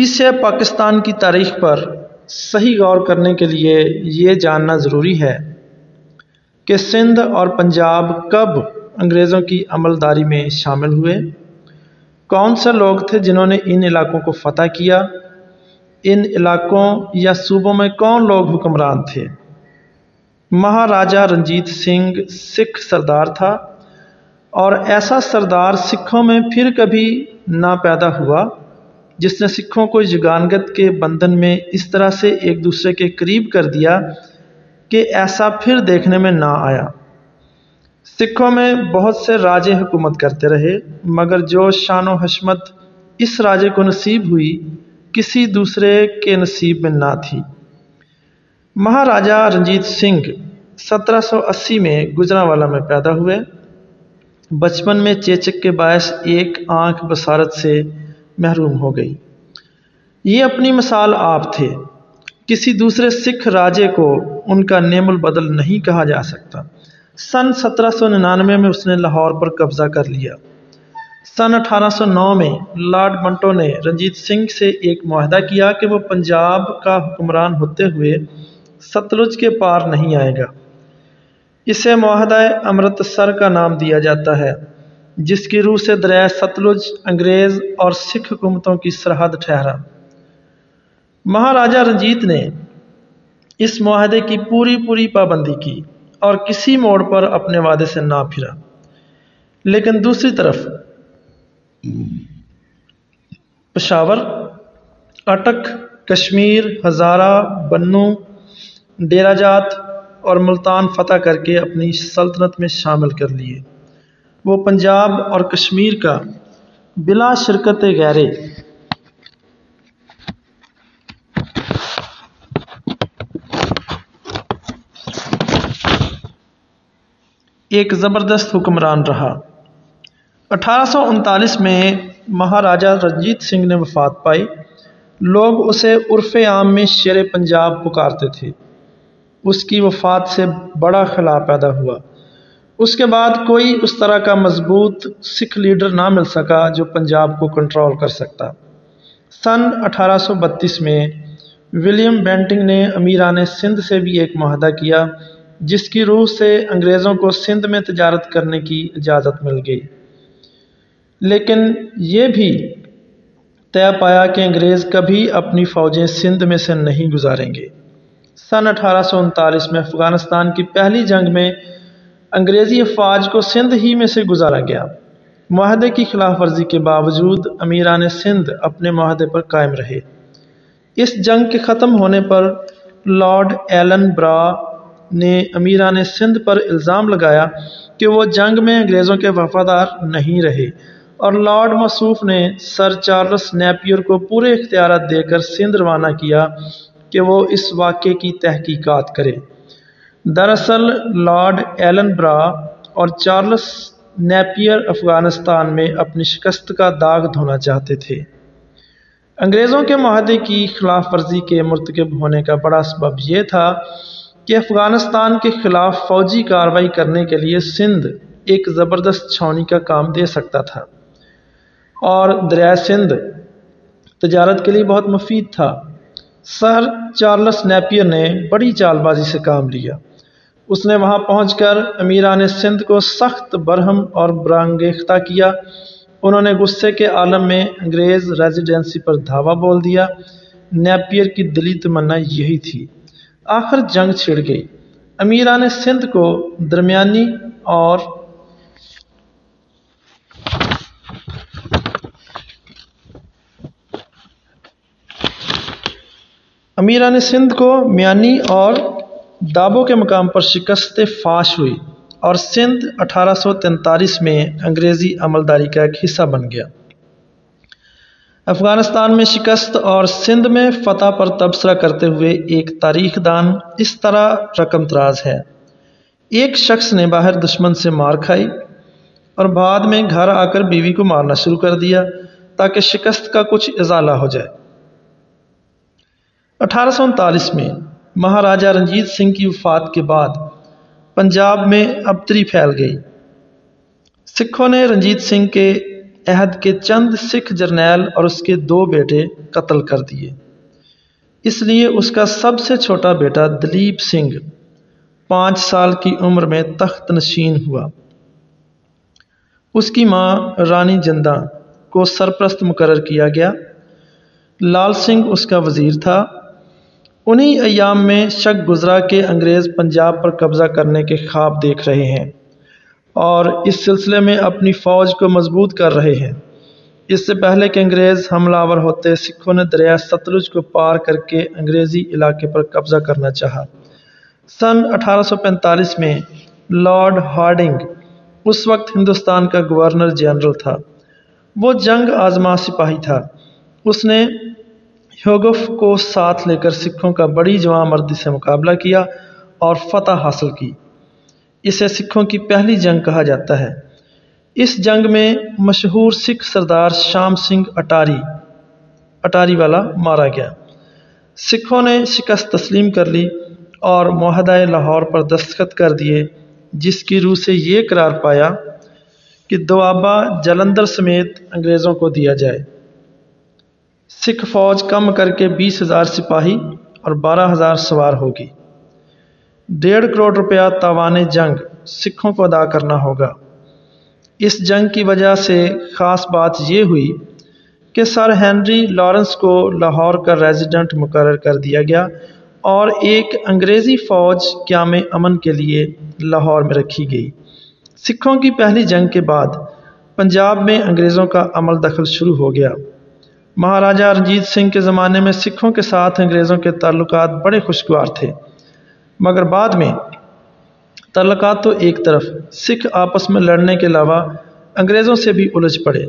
کلیسیا پاکستان کی تاریخ پر صحیح غور کرنے کے لیے یہ جاننا ضروری ہے کہ سندھ اور پنجاب کب انگریزوں کی عملداری میں شامل ہوئے۔ کون سے لوگ تھے جنہوں نے ان علاقوں کو فتح کیا؟ ان علاقوں یا صوبوں میں کون لوگ حکمران تھے؟ مہاراجہ رنجیت سنگھ سکھ سردار تھا اور ایسا سردار سکھوں میں پھر کبھی نہ پیدا ہوا۔ جس نے سکھوں کو یگانگت کے بندھن میں اس طرح سے ایک دوسرے کے قریب کر دیا کہ ایسا پھر دیکھنے میں نہ آیا۔ سکھوں میں بہت سے راجے حکومت کرتے رہے، مگر جو شان و حشمت اس راجے کو نصیب ہوئی، کسی دوسرے کے نصیب میں نہ تھی۔ مہاراجہ رنجیت سنگھ سترہ سو اسی میں گجرا والا میں پیدا ہوئے۔ بچپن میں چیچک کے باعث ایک آنکھ بصارت سے محروم ہو گئی۔ یہ اپنی مثال آپ تھے۔ کسی دوسرے سکھ راجے کو ان کا نیم البدل نہیں کہا جا سکتا۔ سن سترہ سو ننانوے میں اس نے لاہور پر قبضہ کر لیا۔ سن اٹھارہ سو نو میں لارڈ منٹو نے رنجیت سنگھ سے ایک معاہدہ کیا کہ وہ پنجاب کا حکمران ہوتے ہوئے ستلج کے پار نہیں آئے گا۔ اسے معاہدہ امرتسر کا نام دیا جاتا ہے۔ جس کی روح سے دریائے ستلج، انگریز اور سکھ حکومتوں کی سرحد ٹھہرا۔ مہاراجہ رنجیت نے اس معاہدے کی پوری پوری پابندی کی اور کسی موڑ پر اپنے وعدے سے نہ پھرا۔ لیکن دوسری طرف پشاور، اٹک، کشمیر، ہزارہ، بنو ڈیرا جات اور ملتان فتح کر کے اپنی سلطنت میں شامل کر لیے۔ وہ پنجاب اور کشمیر کا بلا شرکت غیرے۔ ایک زبردست حکمران رہا۔ اٹھارہ سو انتالیس میں مہاراجہ رنجیت سنگھ نے وفات پائی۔ لوگ اسے عرف عام میں شیر پنجاب پکارتے تھے۔ اس کی وفات سے بڑا خلا پیدا ہوا۔ اس کے بعد کوئی اس طرح کا مضبوط سکھ لیڈر نہ مل سکا جو پنجاب کو کنٹرول کر سکتا۔ سن اٹھارہ سو بتیس میں ولیم بینٹنگ نے امیران سندھ سے بھی ایک معاہدہ کیا، جس کی روح سے انگریزوں کو سندھ میں تجارت کرنے کی اجازت مل گئی۔ لیکن یہ بھی طے پایا کہ انگریز کبھی اپنی فوجیں سندھ میں سے نہیں گزاریں گے۔ سن اٹھارہ سو انتالیس میں افغانستان کی پہلی جنگ میں انگریزی افواج کو سندھ ہی میں سے گزارا گیا۔ معاہدے کی خلاف ورزی کے باوجود امیران سندھ اپنے معاہدے پر قائم رہے۔ اس جنگ کے ختم ہونے پر لارڈ ایلن برا نے امیران سندھ پر الزام لگایا کہ وہ جنگ میں انگریزوں کے وفادار نہیں رہے اور لارڈ مصوف نے سر چارلس نیپیئر کو پورے اختیارات دے کر سندھ روانہ کیا کہ وہ اس واقعے کی تحقیقات کرے۔ دراصل لارڈ ایلن برا اور چارلس نیپیئر افغانستان میں اپنی شکست کا داغ دھونا چاہتے تھے۔ انگریزوں کے معاہدے کی خلاف ورزی کے مرتکب ہونے کا بڑا سبب یہ تھا کہ افغانستان کے خلاف فوجی کارروائی کرنے کے لیے سندھ ایک زبردست چھاونی کا کام دے سکتا تھا۔ اور دریائے سندھ تجارت کے لیے بہت مفید تھا۔ سر چارلس نیپیئر نے بڑی چال بازی سے کام لیا۔ اس نے وہاں پہنچ کر امیران سندھ کو سخت برہم اور برانگیختہ کیا۔ انہوں نے غصے کے عالم میں انگریز ریزیڈنسی پر دھاوا بول دیا۔ نیپیئر کی دلی تمنا یہی تھی۔ آخر جنگ چھڑ گئی۔ امیران سندھ کو درمیانی اور امیران سندھ کو میانی اور دابو کے مقام پر شکست فاش ہوئی اور سندھ اٹھارہ سو تینتالیس میں انگریزی عملداری کا ایک حصہ بن گیا۔ افغانستان میں شکست اور سندھ میں فتح پر تبصرہ کرتے ہوئے ایک تاریخ دان اس طرح رقم تراز ہے۔ ایک شخص نے باہر دشمن سے مار کھائی اور بعد میں گھر آ کر بیوی کو مارنا شروع کر دیا تاکہ شکست کا کچھ ازالہ ہو جائے۔ اٹھارہ سو انتالیس میں مہاراجہ رنجیت سنگھ کی وفات کے بعد پنجاب میں ابتری پھیل گئی۔ سکھوں نے رنجیت سنگھ کے عہد کے چند سکھ جرنیل اور اس کے دو بیٹے قتل کر دیے۔ اس لیے اس کا سب سے چھوٹا بیٹا دلیپ سنگھ پانچ سال کی عمر میں تخت نشین ہوا۔ اس کی ماں رانی جندہ کو سرپرست مقرر کیا گیا۔ لال سنگھ اس کا وزیر تھا۔ انہی ایام میں شک گزرا کہ انگریز پنجاب پر قبضہ کرنے کے خواب دیکھ رہے ہیں اور اس سلسلے میں اپنی فوج کو مضبوط کر رہے ہیں۔ اس سے پہلے کہ انگریز حملہ آور ہوتے، سکھوں نے دریا ستلج کو پار کر کے انگریزی علاقے پر قبضہ کرنا چاہا۔ سن اٹھارہ سو پینتالیس میں لارڈ ہارڈنگ اس وقت ہندوستان کا گورنر جنرل تھا۔ وہ جنگ آزما سپاہی تھا۔ اس نے ہیوگف کو ساتھ لے کر سکھوں کا بڑی جوان مردی سے مقابلہ کیا اور فتح حاصل کی۔ اسے سکھوں کی پہلی جنگ کہا جاتا ہے۔ اس جنگ میں مشہور سکھ سردار شام سنگھ اٹاری اٹاری والا مارا گیا۔ سکھوں نے شکست تسلیم کر لی اور معاہدہ لاہور پر دستخط کر دیے، جس کی روح سے یہ قرار پایا کہ دوابہ جلندر سمیت انگریزوں کو دیا جائے۔ سکھ فوج کم کر کے بیس ہزار سپاہی اور بارہ ہزار سوار ہوگی۔ ڈیڑھ کروڑ روپیہ تاوان جنگ سکھوں کو ادا کرنا ہوگا۔ اس جنگ کی وجہ سے خاص بات یہ ہوئی کہ سر ہنری لارنس کو لاہور کا ریزیڈنٹ مقرر کر دیا گیا اور ایک انگریزی فوج قیام امن کے لیے لاہور میں رکھی گئی۔ سکھوں کی پہلی جنگ کے بعد پنجاب میں انگریزوں کا عمل دخل شروع ہو گیا۔ مہاراجہ رنجیت سنگھ کے زمانے میں سکھوں کے ساتھ انگریزوں کے تعلقات بڑے خوشگوار تھے۔ مگر بعد میں تعلقات تو ایک طرف سکھ آپس میں لڑنے کے علاوہ انگریزوں سے بھی الجھ پڑے۔